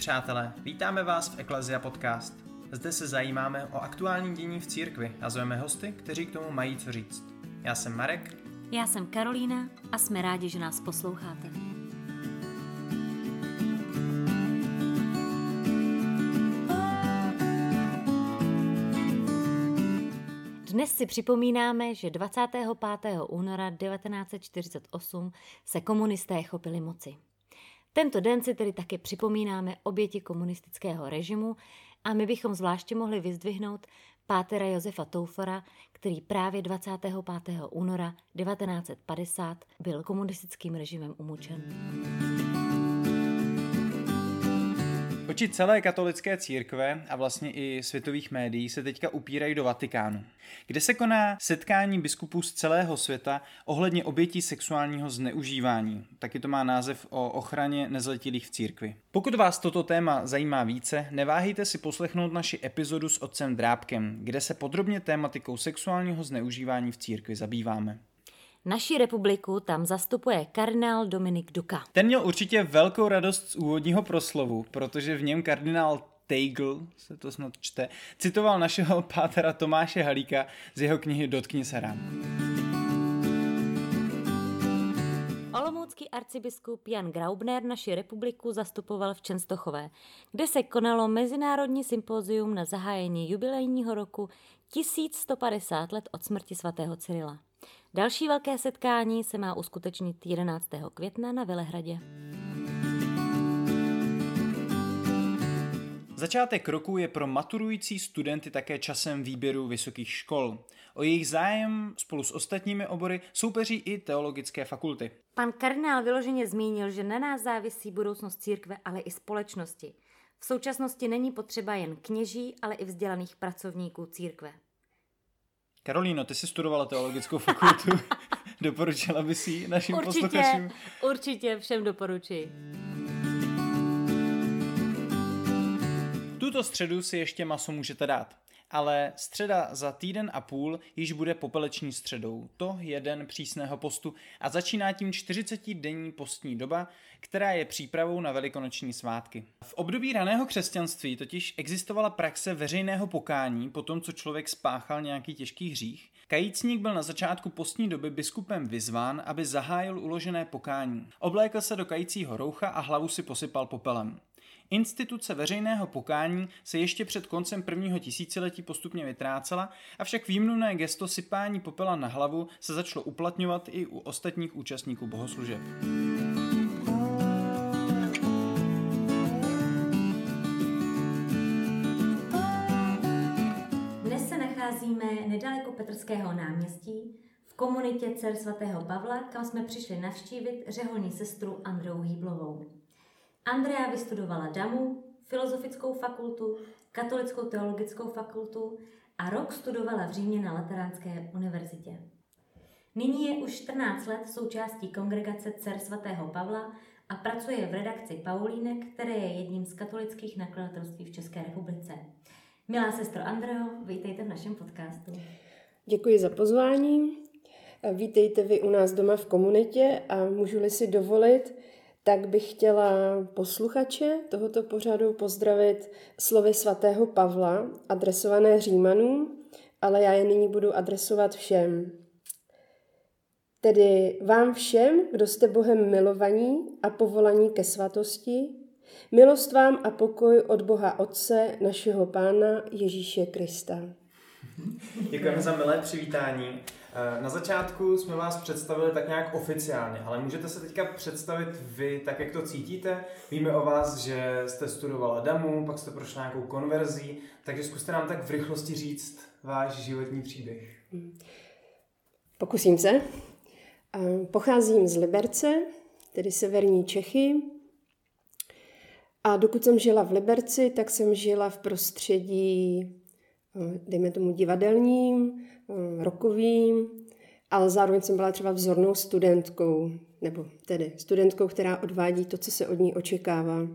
přátelé, vítáme vás v Eklezia Podcast. Zde se zajímáme o aktuální dění v církvi a zveme hosty, kteří k tomu mají co říct. Já jsem Marek. Já jsem Karolína a jsme rádi, že nás posloucháte. Dnes si připomínáme, že 25. února 1948 se komunisté chopili moci. Tento den si tedy také připomínáme oběti komunistického režimu a my bychom zvláště mohli vyzdvihnout pátera Josefa Toufora, který právě 25. února 1950 byl komunistickým režimem umučen. Oči celé katolické církve a vlastně i světových médií se teďka upírají do Vatikánu, kde se koná setkání biskupů z celého světa ohledně obětí sexuálního zneužívání. Taky to má název o ochraně nezletilých v církvi. Pokud vás toto téma zajímá více, neváhejte si poslechnout naši epizodu s otcem Drábkem, kde se podrobně tématikou sexuálního zneužívání v církvi zabýváme. Naši republiku tam zastupuje kardinál Dominik Duka. Ten měl určitě velkou radost z úvodního proslovu, protože v něm kardinál Teigl, se to snad čte, citoval našeho pátera Tomáše Halíka z jeho knihy Dotkni se rám. Olomoucký arcibiskup Jan Graubner naši republiku zastupoval v Čenstochové, kde se konalo mezinárodní sympózium na zahájení jubilejního roku 1150 let od smrti svatého Cyrila. Další velké setkání se má uskutečnit 11. května na Velehradě. Začátek roku je pro maturující studenty také časem výběru vysokých škol. O jejich zájem spolu s ostatními obory soupeří i teologické fakulty. Pan kardinál vyloženě zmínil, že na nás závisí budoucnost církve, ale i společnosti. V současnosti není potřeba jen kněží, ale i vzdělaných pracovníků církve. Karolíno, ty jsi studovala teologickou fakultu. Doporučila by si našim určitě, posluchačům? Určitě, všem doporučuji. Tuto středu si ještě maso můžete dát. Ale středa za týden a půl již bude popeleční středou. To je den přísného postu a začíná tím 40-denní postní doba, která je přípravou na velikonoční svátky. V období raného křesťanství totiž existovala praxe veřejného pokání po tom, co člověk spáchal nějaký těžký hřích. Kajícník byl na začátku postní doby biskupem vyzván, aby zahájil uložené pokání. Oblékl se do kajícího roucha a hlavu si posypal popelem. Instituce veřejného pokání se ještě před koncem prvního tisíciletí postupně vytrácela, avšak výmluvné gesto sypání popela na hlavu se začalo uplatňovat i u ostatních účastníků bohoslužeb. Dnes se nacházíme nedaleko Petrského náměstí v komunitě dcer svatého Pavla, kam jsme přišli navštívit řeholní sestru Andreu Hýblovou. Andrea vystudovala DAMu, filozofickou fakultu, katolickou teologickou fakultu a rok studovala v Římě na Lateránské univerzitě. Nyní je už 14 let součástí kongregace dcer svatého Pavla a pracuje v redakci Paulínek, které je jedním z katolických nakladatelství v České republice. Milá sestro Andreo, vítejte v našem podcastu. Děkuji za pozvání. Vítejte vy u nás doma v komunitě a můžu-li si dovolit, tak bych chtěla posluchače tohoto pořadu pozdravit slovy svatého Pavla, adresované Římanům, ale já je nyní budu adresovat všem. Tedy vám všem, kdo jste Bohem milovaní a povolaní ke svatosti, milost vám a pokoj od Boha Otce, našeho Pána Ježíše Krista. Děkujeme za milé přivítání. Na začátku jsme vás představili tak nějak oficiálně, ale můžete se teďka představit vy tak, jak to cítíte. Víme o vás, že jste studovala DAMu, pak jste prošla nějakou konverzí, takže zkuste nám tak v rychlosti říct váš životní příběh. Pokusím se. Pocházím z Liberce, tedy severní Čechy. A dokud jsem žila v Liberci, tak jsem žila v prostředí, dejme tomu divadelním, rokovým, ale zároveň jsem byla třeba vzornou studentkou, nebo tedy studentkou, která odvádí to, co se od ní očekává.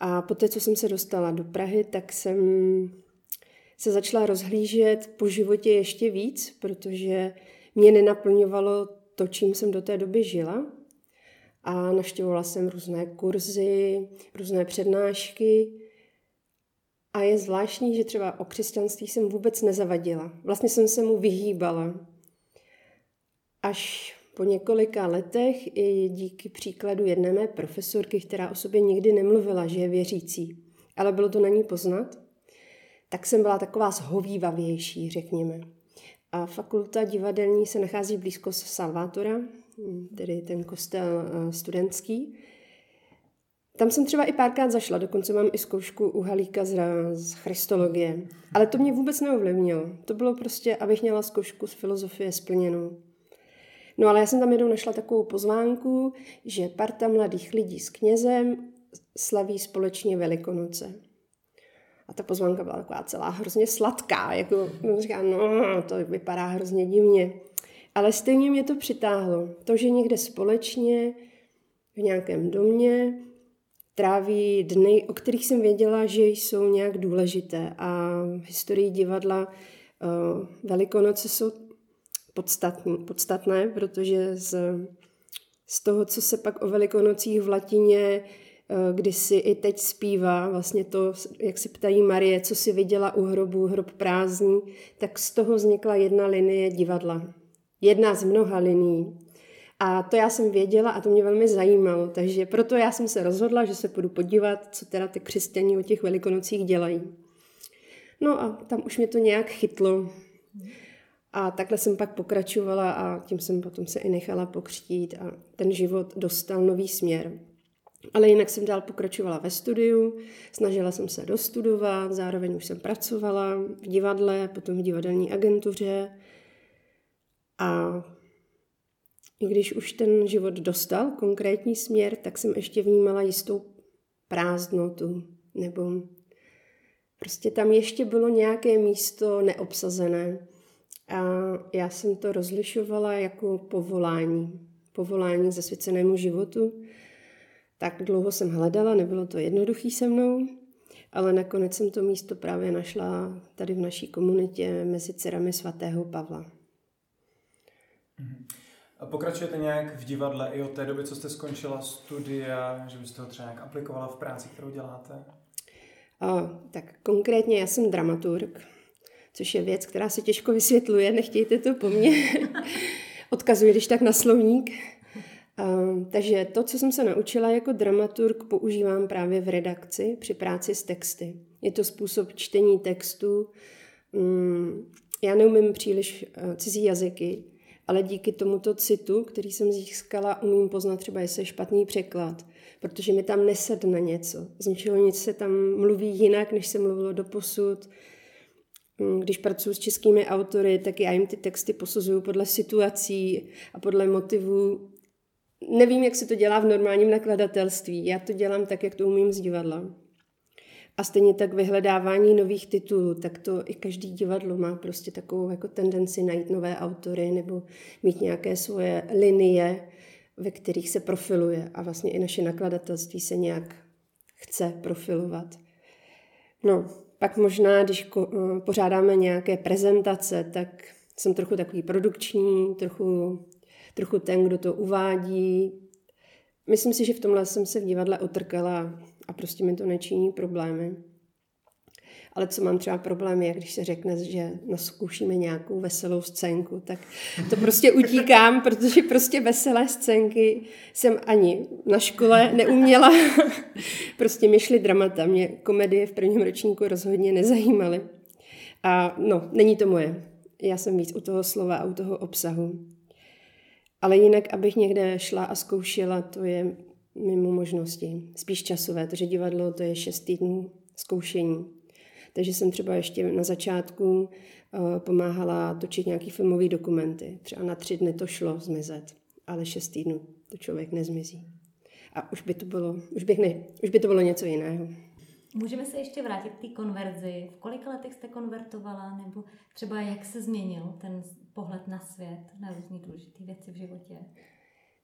A poté, co jsem se dostala do Prahy, tak jsem se začala rozhlížet po životě ještě víc, protože mě nenaplňovalo to, čím jsem do té doby žila. a navštěvovala jsem různé kurzy, různé přednášky. A je zvláštní, že třeba o křesťanství jsem vůbec nezavadila. Vlastně jsem se mu vyhýbala. Až po několika letech i díky příkladu jedné mé profesorky, která o sobě nikdy nemluvila, že je věřící, ale bylo to na ní poznat, tak jsem byla taková zhovývavější, řekněme. A fakulta divadelní se nachází blízko Salvátora, tedy ten kostel eh, studentský. Tam jsem třeba i párkrát zašla, dokonce mám i zkoušku u Halíka z, z Christologie. Ale to mě vůbec neovlivnilo. To bylo prostě, abych měla zkoušku z filozofie splněnou. No ale já jsem tam jednou našla takovou pozvánku, že parta mladých lidí s knězem slaví společně Velikonoce. A ta pozvánka byla taková celá hrozně sladká, jako říkám, no, to vypadá hrozně divně. Ale stejně mě to přitáhlo. To, že někde společně v nějakém domě tráví dny, o kterých jsem věděla, že jsou nějak důležité. A v historii divadla uh, Velikonoce jsou podstatný, podstatné, protože z, z toho, co se pak o Velikonocích v latině uh, kdysi i teď zpívá, vlastně to, jak se ptají Marie, co si viděla u hrobu, hrob prázdný, tak z toho vznikla jedna linie divadla. Jedna z mnoha linií. A to já jsem věděla a to mě velmi zajímalo, takže proto já jsem se rozhodla, že se půjdu podívat, co teda ty křesťaní o těch velikonocích dělají. No a tam už mě to nějak chytlo. A takhle jsem pak pokračovala a tím jsem potom se i nechala pokřtít a ten život dostal nový směr. Ale jinak jsem dál pokračovala ve studiu, snažila jsem se dostudovat, zároveň už jsem pracovala v divadle, potom v divadelní agentuře a i když už ten život dostal konkrétní směr, tak jsem ještě vnímala jistou prázdnotu, nebo prostě tam ještě bylo nějaké místo neobsazené. A já jsem to rozlišovala jako povolání. Povolání zasvěcenému životu. Tak dlouho jsem hledala, nebylo to jednoduchý se mnou, ale nakonec jsem to místo právě našla tady v naší komunitě mezi dcerami svatého Pavla. Mm-hmm. Pokračujete nějak v divadle i od té doby, co jste skončila studia, že byste ho třeba nějak aplikovala v práci, kterou děláte? O, tak konkrétně já jsem dramaturg, což je věc, která se těžko vysvětluje, nechtějte to po mně. Odkazuji když tak na slovník. O, takže to, co jsem se naučila jako dramaturg, používám právě v redakci při práci s texty. Je to způsob čtení textu. Mm, já neumím příliš e, cizí jazyky, ale díky tomuto citu, který jsem získala, umím poznat třeba, jestli je špatný překlad, protože mi tam nesedne něco. Z ničeho nic se tam mluví jinak, než se mluvilo do posud. Mm, když pracuji s českými autory, tak já jim ty texty posuzuju podle situací a podle motivů. Nevím, jak se to dělá v normálním nakladatelství. Já to dělám tak, jak to umím z divadla. A stejně tak vyhledávání nových titulů, tak to i každý divadlo má prostě takovou jako tendenci najít nové autory nebo mít nějaké svoje linie, ve kterých se profiluje. A vlastně i naše nakladatelství se nějak chce profilovat. No, pak možná, když eh, pořádáme nějaké prezentace, tak jsem trochu takový produkční, trochu, trochu ten, kdo to uvádí. Myslím si, že v tomhle jsem se v divadle otrkala a prostě mi to nečiní problémy. Ale co mám třeba problém je, když se řekne, že naskoušíme nějakou veselou scénku, tak to prostě utíkám, protože prostě veselé scénky jsem ani na škole neuměla. prostě mi šly dramata. Mě komedie v prvním ročníku rozhodně nezajímaly. A no, není to moje. Já jsem víc u toho slova a u toho obsahu. Ale jinak, abych někde šla a zkoušela, to je mimo možnosti, spíš časové, protože divadlo to je šest týdnů zkoušení. Takže jsem třeba ještě na začátku uh, pomáhala točit nějaký filmový dokumenty. Třeba na tři dny to šlo zmizet, ale šest týdnů to člověk nezmizí. A už by to bylo, už bych ne, už by to bylo něco jiného. Můžeme se ještě vrátit k té konverzi. V kolika letech jste konvertovala, nebo třeba jak se změnil ten pohled na svět, na různé důležité věci v životě?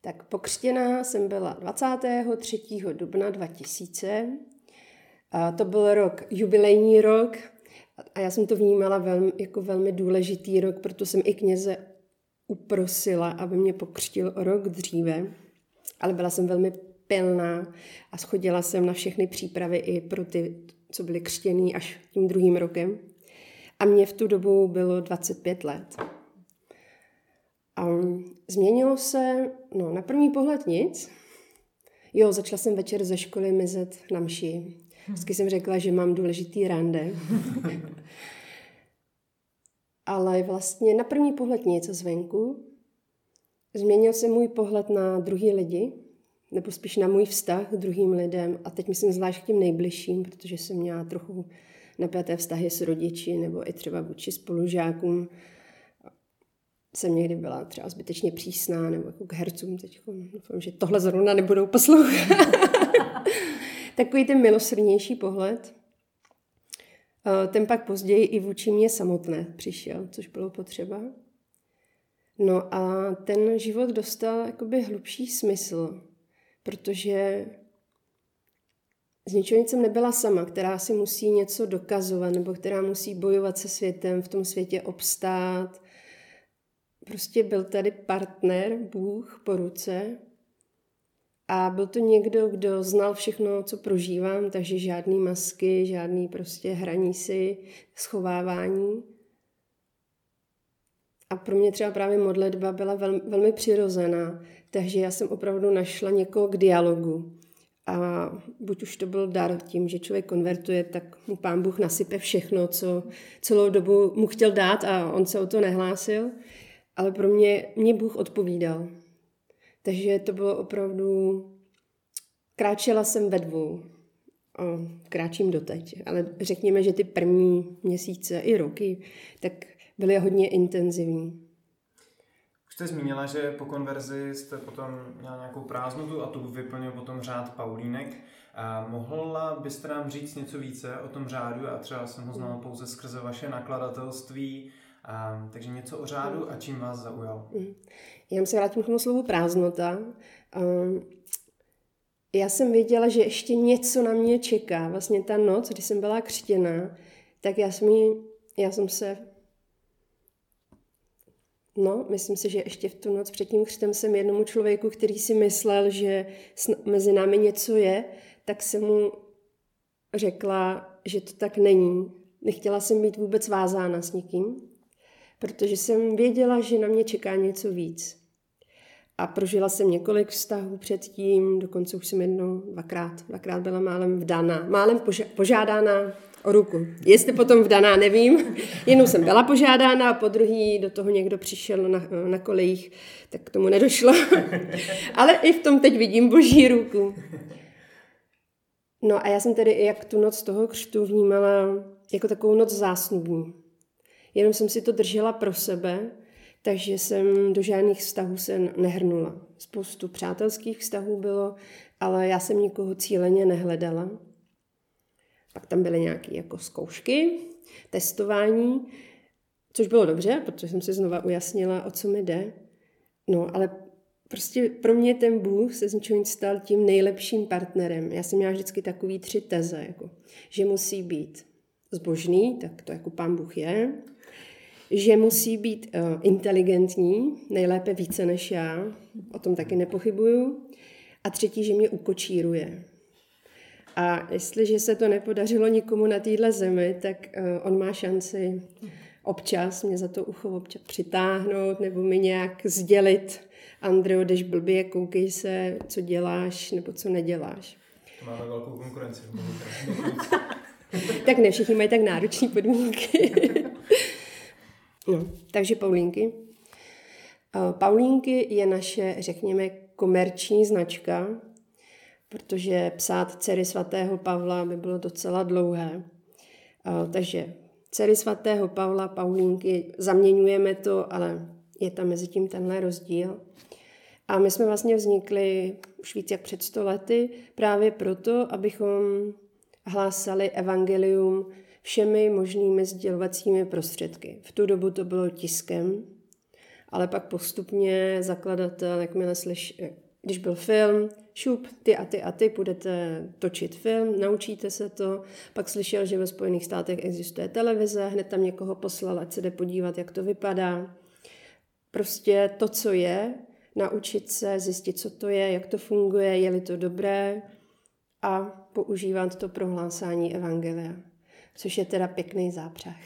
Tak pokřtěná jsem byla 23. dubna 2000. A to byl rok, jubilejní rok. A já jsem to vnímala velmi, jako velmi důležitý rok, proto jsem i kněze uprosila, aby mě pokřtil o rok dříve. ale byla jsem velmi pilná a schodila jsem na všechny přípravy i pro ty, co byly křtěný až tím druhým rokem. A mě v tu dobu bylo 25 let. A změnilo se, no na první pohled nic. Jo, začala jsem večer ze školy mizet na mši. Vždycky jsem řekla, že mám důležitý rande. Ale vlastně na první pohled nic zvenku. Změnil se můj pohled na druhý lidi, nebo spíš na můj vztah k druhým lidem. A teď myslím zvlášť k těm nejbližším, protože jsem měla trochu napjaté vztahy s rodiči nebo i třeba vůči spolužákům. Jsem někdy byla třeba zbytečně přísná nebo jako k hercům. Teď doufám, že tohle zrovna nebudou poslouchat. Takový ten milosrdnější pohled. Ten pak později i vůči mě samotné přišel, což bylo potřeba. No a ten život dostal jakoby hlubší smysl, protože z ničeho nic jsem nebyla sama, která si musí něco dokazovat nebo která musí bojovat se světem, v tom světě obstát. Prostě byl tady partner, Bůh po ruce a byl to někdo, kdo znal všechno, co prožívám, takže žádný masky, žádný prostě hraní si, schovávání. A pro mě třeba právě modlitba byla velmi, velmi přirozená, takže já jsem opravdu našla někoho k dialogu. A buď už to byl dar tím, že člověk konvertuje, tak mu pán Bůh nasype všechno, co celou dobu mu chtěl dát a on se o to nehlásil. Ale pro mě, mě Bůh odpovídal. Takže to bylo opravdu... Kráčela jsem ve dvou. A kráčím doteď. Ale řekněme, že ty první měsíce i roky, tak byly hodně intenzivní. Už jste zmínila, že po konverzi jste potom měla nějakou prázdnotu a tu vyplnil potom řád Paulínek. A mohla byste nám říct něco více o tom řádu? A třeba jsem ho znala pouze skrze vaše nakladatelství, a, takže něco o řádu a čím vás zaujal? Mm. Já se vrátím k tomu slovu prázdnota. Um, já jsem věděla, že ještě něco na mě čeká. Vlastně ta noc, kdy jsem byla křtěná, tak já jsem, jí, já jsem se No, myslím si, že ještě v tu noc před tím křtem jsem jednomu člověku, který si myslel, že mezi námi něco je, tak jsem mu řekla, že to tak není. Nechtěla jsem být vůbec vázána s nikým, protože jsem věděla, že na mě čeká něco víc. A prožila jsem několik vztahů předtím, dokonce už jsem jednou, dvakrát, dvakrát byla málem vdána, málem požádána o ruku. Jestli potom vdaná, nevím. Jenom jsem byla požádána a po druhý do toho někdo přišel na, na kolejích, tak k tomu nedošlo. Ale i v tom teď vidím boží ruku. No a já jsem tedy jak tu noc toho křtu vnímala jako takovou noc zásnubní. Jenom jsem si to držela pro sebe, takže jsem do žádných vztahů se nehrnula. Spoustu přátelských vztahů bylo, ale já jsem nikoho cíleně nehledala. Pak tam byly nějaké jako zkoušky, testování, což bylo dobře, protože jsem si znova ujasnila, o co mi jde. No, ale prostě pro mě ten Bůh se z ničeho stal tím nejlepším partnerem. Já jsem měla vždycky takový tři teze, jako, že musí být zbožný, tak to jako pán Bůh je, že musí být uh, inteligentní, nejlépe více než já, o tom taky nepochybuju, a třetí, že mě ukočíruje. A jestliže se to nepodařilo nikomu na téhle zemi, tak uh, on má šanci občas mě za to ucho občas přitáhnout nebo mi nějak sdělit, Andreo, jdeš blbě, koukej se, co děláš nebo co neděláš. To máme velkou konkurenci. tak ne všichni mají tak náročné podmínky. no, takže Paulínky. Uh, Paulínky je naše, řekněme, komerční značka, protože psát dcery svatého Pavla by bylo docela dlouhé. Takže dcery svatého Pavla, Paulínky, zaměňujeme to, ale je tam mezi tím tenhle rozdíl. A my jsme vlastně vznikli už víc jak před sto lety právě proto, abychom hlásali evangelium všemi možnými sdělovacími prostředky. V tu dobu to bylo tiskem, ale pak postupně zakladatel, jakmile slyš, když byl film, šup, ty a ty a ty budete točit film, naučíte se to, pak slyšel, že ve Spojených státech existuje televize, hned tam někoho poslal, ať se jde podívat, jak to vypadá. Prostě to, co je, naučit se, zjistit, co to je, jak to funguje, je-li to dobré a používat to pro hlásání evangelia, což je teda pěkný zápřah.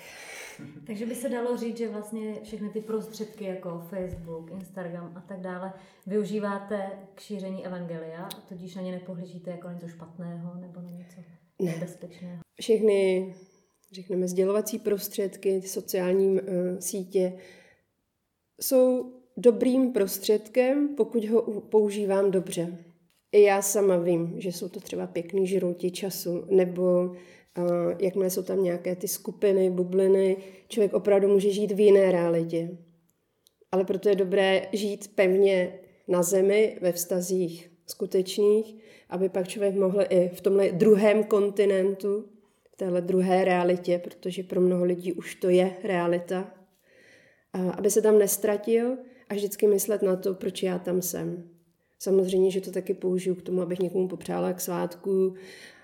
Takže by se dalo říct, že vlastně všechny ty prostředky jako Facebook, Instagram a tak dále využíváte k šíření evangelia, tudíž na ně nepohlížíte jako něco špatného nebo na něco ne. nebezpečného. Všechny, řekneme, sdělovací prostředky, sociální uh, sítě jsou dobrým prostředkem, pokud ho používám dobře. I já sama vím, že jsou to třeba pěkný žrouti času, nebo jakmile jsou tam nějaké ty skupiny, bubliny, člověk opravdu může žít v jiné realitě. Ale proto je dobré žít pevně na zemi, ve vztazích skutečných, aby pak člověk mohl i v tomhle druhém kontinentu, v téhle druhé realitě, protože pro mnoho lidí už to je realita, aby se tam nestratil a vždycky myslet na to, proč já tam jsem. Samozřejmě, že to taky použiju k tomu, abych někomu popřála k svátku,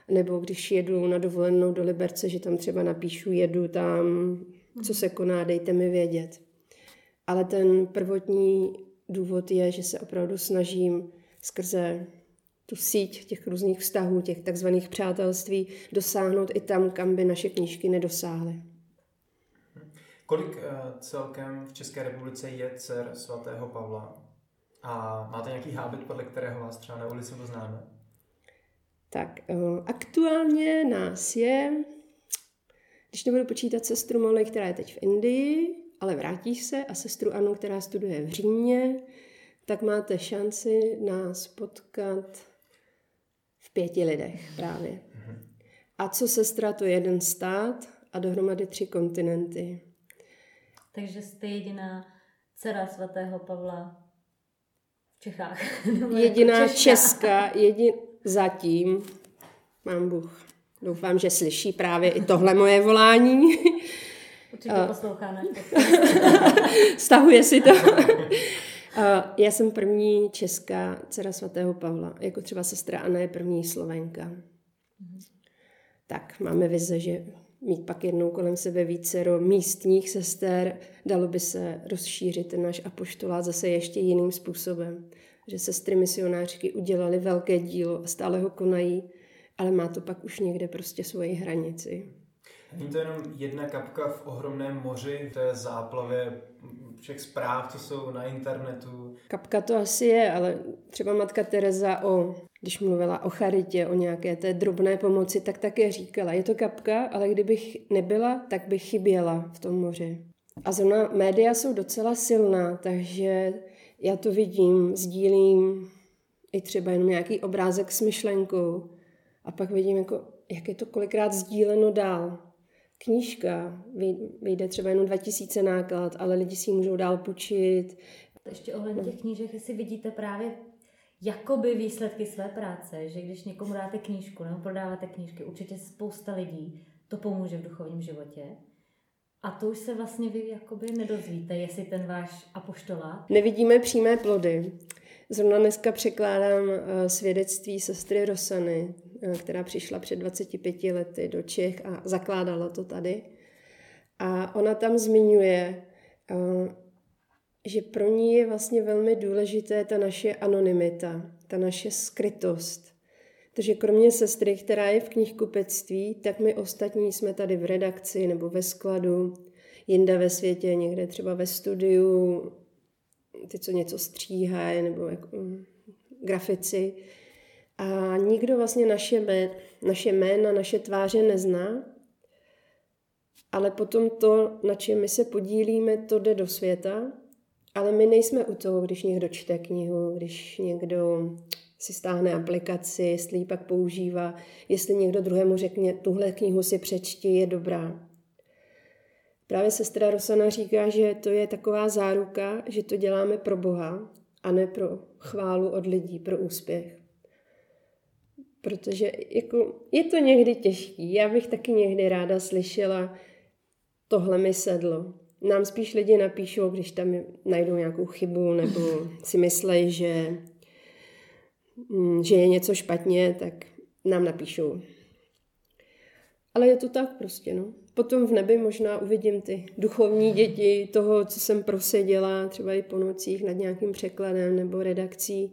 nebo když jedu na dovolenou do Liberce, že tam třeba napíšu, jedu tam, co se koná, dejte mi vědět. Ale ten prvotní důvod je, že se opravdu snažím skrze tu síť těch různých vztahů, těch takzvaných přátelství, dosáhnout i tam, kam by naše knížky nedosáhly. Kolik eh, celkem v České republice je dcer svatého Pavla? A máte nějaký hábit, podle kterého vás třeba na ulici poznáme? Tak eh, aktuálně nás je, když nebudu počítat sestru Molly, která je teď v Indii, ale vrátí se, a sestru Anu, která studuje v Římě, tak máte šanci nás potkat v pěti lidech právě. Mhm. A co sestra, to je jeden stát a dohromady tři kontinenty. Takže jste jediná dcera svatého Pavla v Čechách. Jediná jako česká, jedin, zatím, mám Bůh, doufám, že slyší právě i tohle moje volání. Určitě poslouchá náš Stahuje si to. Já jsem první česká dcera svatého Pavla, jako třeba sestra Anna je první slovenka. Tak, máme vize, že mít pak jednou kolem sebe více místních sester, dalo by se rozšířit ten náš apoštolát zase ještě jiným způsobem že sestry misionářky udělali velké dílo a stále ho konají, ale má to pak už někde prostě svoji hranici. Není to jenom jedna kapka v ohromném moři, to je záplavě všech zpráv, co jsou na internetu. Kapka to asi je, ale třeba matka Teresa o, když mluvila o charitě, o nějaké té drobné pomoci, tak také říkala, je to kapka, ale kdybych nebyla, tak bych chyběla v tom moři. A zrovna média jsou docela silná, takže já to vidím, sdílím i třeba jenom nějaký obrázek s myšlenkou a pak vidím, jako, jak je to kolikrát sdíleno dál. Knížka vyjde třeba jenom 2000 náklad, ale lidi si ji můžou dál půjčit. Ještě ohledně těch knížek, jestli vidíte právě jakoby výsledky své práce, že když někomu dáte knížku nebo prodáváte knížky, určitě spousta lidí to pomůže v duchovním životě. A to už se vlastně vy jakoby nedozvíte, jestli ten váš apoštolát. Nevidíme přímé plody. Zrovna dneska překládám eh, svědectví sestry Rosany, eh, která přišla před 25 lety do Čech a zakládala to tady. A ona tam zmiňuje, eh, že pro ní je vlastně velmi důležité ta naše anonymita, ta naše skrytost. Takže kromě sestry, která je v knihkupectví, tak my ostatní jsme tady v redakci nebo ve skladu, jinde ve světě, někde třeba ve studiu, ty, co něco stříhají, nebo jako, mm, grafici. A nikdo vlastně naše, mé, naše jména, naše tváře nezná, ale potom to, na čem my se podílíme, to jde do světa, ale my nejsme u toho, když někdo čte knihu, když někdo si stáhne aplikaci, jestli ji pak používá, jestli někdo druhému řekne, tuhle knihu si přečti, je dobrá. Právě sestra Rosana říká, že to je taková záruka, že to děláme pro Boha a ne pro chválu od lidí, pro úspěch. Protože jako, je to někdy těžký. Já bych taky někdy ráda slyšela, tohle mi sedlo. Nám spíš lidi napíšou, když tam najdou nějakou chybu nebo si myslejí, že že je něco špatně, tak nám napíšou. Ale je to tak prostě, no. Potom v nebi možná uvidím ty duchovní děti toho, co jsem proseděla, třeba i po nocích nad nějakým překladem nebo redakcí.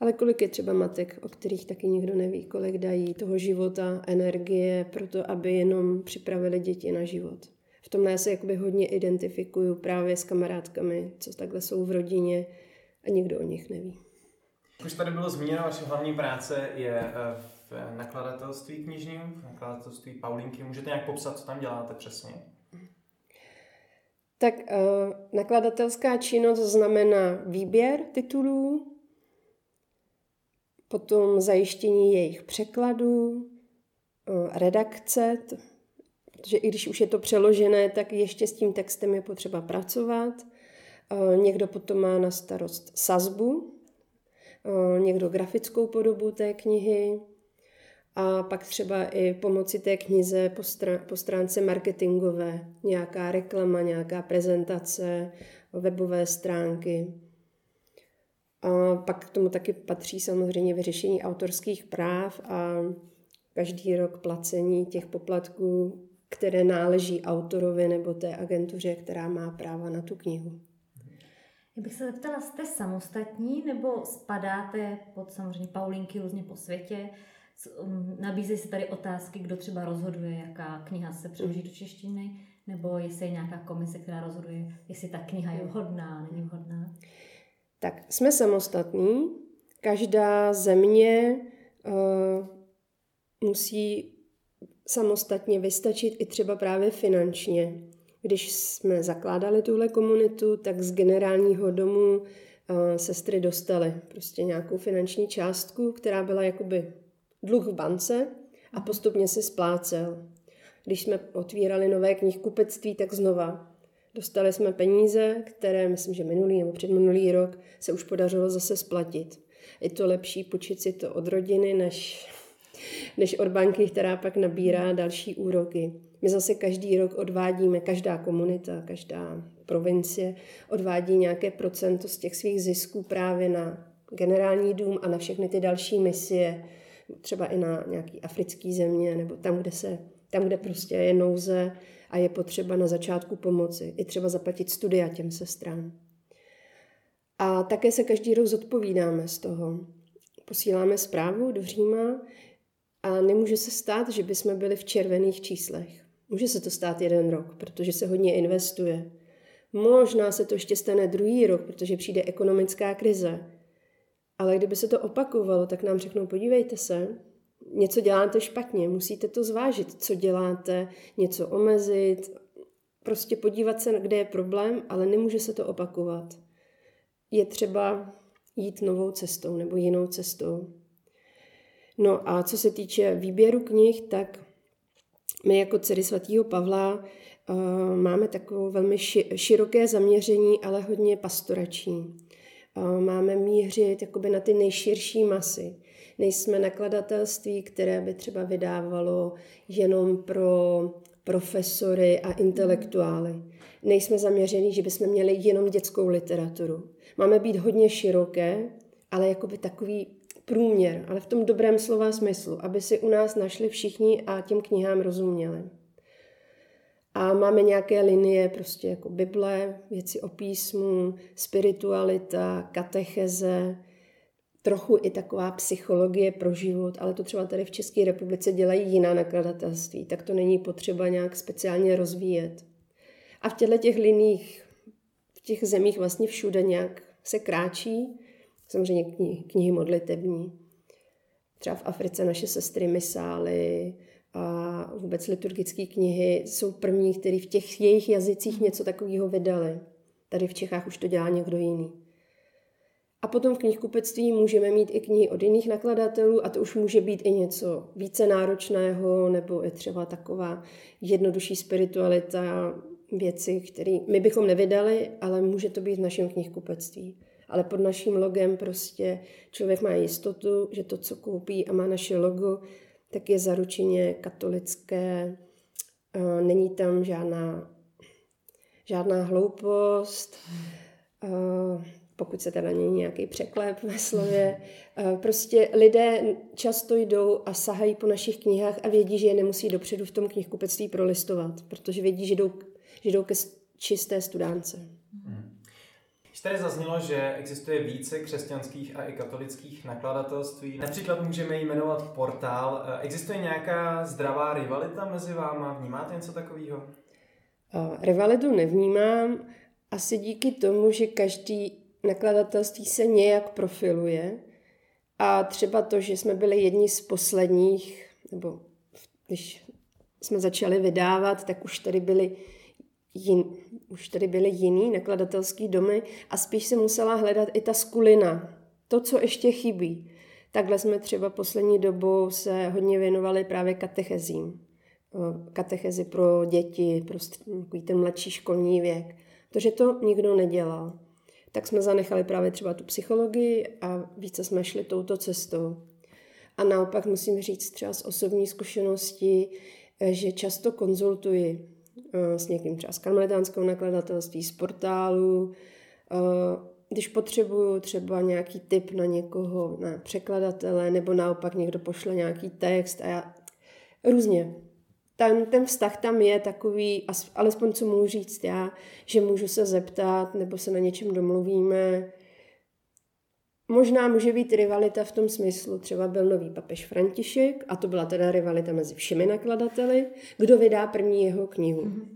Ale kolik je třeba matek, o kterých taky nikdo neví, kolik dají toho života, energie pro to, aby jenom připravili děti na život. V tomhle já se jakoby hodně identifikuju právě s kamarádkami, co takhle jsou v rodině a nikdo o nich neví. Už tady bylo zmíněno, vaše hlavní práce je eh, v nakladatelství knižním, v nakladatelství Paulinky. Můžete nějak popsat, co tam děláte přesně? Tak uh, nakladatelská činnost znamená výběr titulů, potom zajištění jejich překladů, eh, redakce, protože i když už je to přeložené, tak ještě s tím textem je potřeba pracovat. Eh, někdo potom má na starost sazbu, eh, někdo grafickou podobu té knihy a pak třeba i pomoci té knize po, str- po stránce marketingové, nějaká reklama, nějaká prezentace, webové stránky. A pak k tomu taky patří samozřejmě vyřešení autorských práv a každý rok placení těch poplatků, které náleží autorovi nebo té agentuře, která má práva na tu knihu. Já bych se zeptala, jste samostatní nebo spadáte pod samozřejmě Paulinky různě po světě? Um, nabízí se tady otázky, kdo třeba rozhoduje, jaká kniha se přeloží do češtiny, nebo jestli je nějaká komise, která rozhoduje, jestli ta kniha je vhodná, není vhodná? Tak jsme samostatní. Každá země uh, musí samostatně vystačit i třeba právě finančně. Když jsme zakládali tuhle komunitu, tak z generálního domu sestry dostaly prostě nějakou finanční částku, která byla jakoby dluh v bance a postupně se splácel. Když jsme otvírali nové knihkupectví, tak znova Dostali jsme peníze, které myslím, že minulý nebo předminulý rok se už podařilo zase splatit. Je to lepší počít si to od rodiny, než, než od banky, která pak nabírá další úroky. My zase každý rok odvádíme, každá komunita, každá provincie odvádí nějaké procento z těch svých zisků právě na generální dům a na všechny ty další misie, třeba i na nějaký africký země, nebo tam, kde se, tam, kde prostě je nouze, a je potřeba na začátku pomoci. I třeba zaplatit studia těm sestrám. A také se každý rok zodpovídáme z toho. Posíláme zprávu do Říma a nemůže se stát, že bychom byli v červených číslech. Může se to stát jeden rok, protože se hodně investuje. Možná se to ještě stane druhý rok, protože přijde ekonomická krize. Ale kdyby se to opakovalo, tak nám řeknou, podívejte se, něco děláte špatně, musíte to zvážit, co děláte, něco omezit, prostě podívat se, kde je problém, ale nemůže se to opakovat. Je třeba jít novou cestou nebo jinou cestou. No a co se týče výběru knih, tak my jako dcery svatého Pavla uh, máme takové velmi široké zaměření, ale hodně pastorační. Uh, máme mířit jakoby na ty nejširší masy nejsme nakladatelství, které by třeba vydávalo jenom pro profesory a intelektuály. Nejsme zaměření, že bychom měli jenom dětskou literaturu. Máme být hodně široké, ale jakoby takový průměr, ale v tom dobrém slova smyslu, aby si u nás našli všichni a těm knihám rozuměli. A máme nějaké linie, prostě jako Bible, věci o písmu, spiritualita, katecheze, trochu i taková psychologie pro život, ale to třeba tady v České republice dělají jiná nakladatelství, tak to není potřeba nějak speciálně rozvíjet. A v těchto těch liních, v těch zemích vlastně všude nějak se kráčí, samozřejmě knihy, knihy modlitební. Třeba v Africe naše sestry misály a vůbec liturgické knihy jsou první, které v těch jejich jazycích něco takového vydali. Tady v Čechách už to dělá někdo jiný. A potom v knihkupectví můžeme mít i knihy od jiných nakladatelů a to už může být i něco více náročného nebo i třeba taková jednodušší spiritualita, věci, které my bychom nevydali, ale může to být v našem knihkupectví. Ale pod naším logem prostě člověk má jistotu, že to, co koupí a má naše logo, tak je zaručeně katolické, není tam žádná, žádná hloupost, pokud se teda není nějaký překlep ve slově. Prostě lidé často jdou a sahají po našich knihách a vědí, že je nemusí dopředu v tom knihkupectví prolistovat, protože vědí, že jdou, že jdou ke čisté studánce. Hmm. tady zaznělo, že existuje více křesťanských a i katolických nakladatelství. Například můžeme jmenovat portál. Existuje nějaká zdravá rivalita mezi váma? Vnímáte něco takového? Rivalitu nevnímám. Asi díky tomu, že každý nakladatelství se nějak profiluje a třeba to, že jsme byli jedni z posledních, nebo když jsme začali vydávat, tak už tady byly jin, už tady byly jiný nakladatelský domy a spíš se musela hledat i ta skulina, to, co ještě chybí. Takhle jsme třeba poslední dobou se hodně věnovali právě katechezím. Katechezi pro děti, pro ten mladší školní věk. Protože to nikdo nedělal. Tak jsme zanechali právě třeba tu psychologii a více jsme šli touto cestou. A naopak musím říct třeba z osobní zkušenosti, že často konzultuji s někým třeba z karmelitánského nakladatelství, z portálu, eh, když potřebuju třeba nějaký tip na někoho, na překladatele, nebo naopak někdo pošle nějaký text a já různě ten, ten vztah tam je takový, alespoň co můžu říct já, že můžu se zeptat nebo se na něčem domluvíme. Možná může být rivalita v tom smyslu, třeba byl nový papež František a to byla teda rivalita mezi všemi nakladateli, kdo vydá první jeho knihu. Mm-hmm.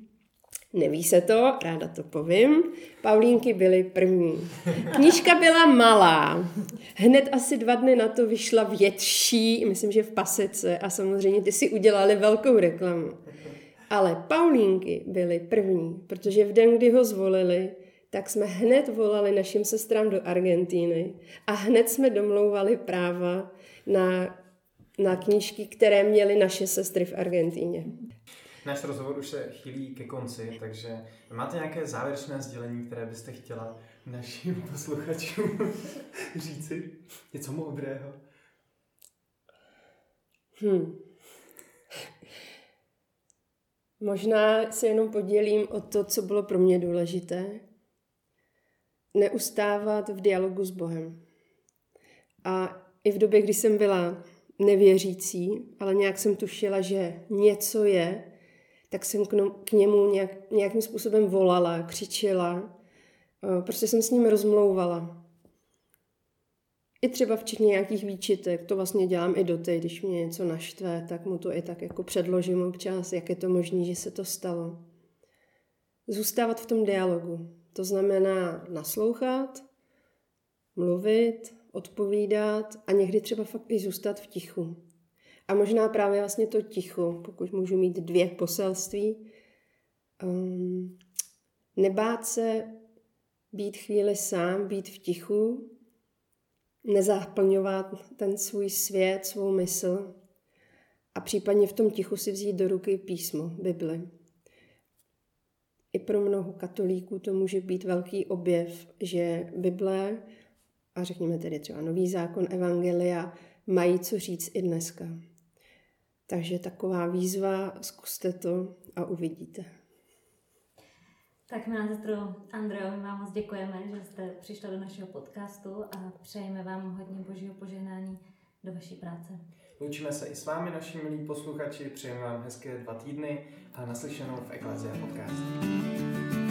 Neví se to, ráda to povím. Paulínky byly první. Knížka byla malá. Hned asi dva dny na to vyšla větší, myslím, že v pasece a samozřejmě ty si udělali velkou reklamu. Ale Paulínky byly první, protože v den, kdy ho zvolili, tak jsme hned volali našim sestrám do Argentíny a hned jsme domlouvali práva na, na knížky, které měly naše sestry v Argentíně. Náš rozhovor už se chýlí ke konci, takže máte nějaké závěrečné sdělení, které byste chtěla našim posluchačům říci? Něco moudrého? Hmm. Možná se jenom podělím o to, co bylo pro mě důležité. Neustávat v dialogu s Bohem. A i v době, kdy jsem byla nevěřící, ale nějak jsem tušila, že něco je, tak jsem k němu nějak, nějakým způsobem volala, křičela. Eh, prostě jsem s ním rozmlouvala. I třeba včetně nějakých výčitek, to vlastně dělám i doteď, když mě něco naštve, tak mu to i tak jako předložím občas, jak je to možné, že se to stalo. Zůstávat v tom dialogu. To znamená naslouchat, mluvit, odpovídat a někdy třeba fakt i zůstat v tichu. A možná právě vlastně to ticho, pokud můžu mít dvě poselství, um, nebát se být chvíli sám, být v tichu, nezaplňovat ten svůj svět, svou mysl a případně v tom tichu si vzít do ruky písmo, Bibli. I pro mnoho katolíků to může být velký objev, že Bible a řekněme tedy třeba Nový zákon Evangelia mají co říct i dneska. Takže taková výzva, zkuste to a uvidíte. Tak milá sestro Andreo, my vám moc děkujeme, že jste přišla do našeho podcastu a přejeme vám hodně božího požehnání do vaší práce. Loučíme se i s vámi, naši milí posluchači, přejeme vám hezké dva týdny a naslyšenou v Eklezia podcast.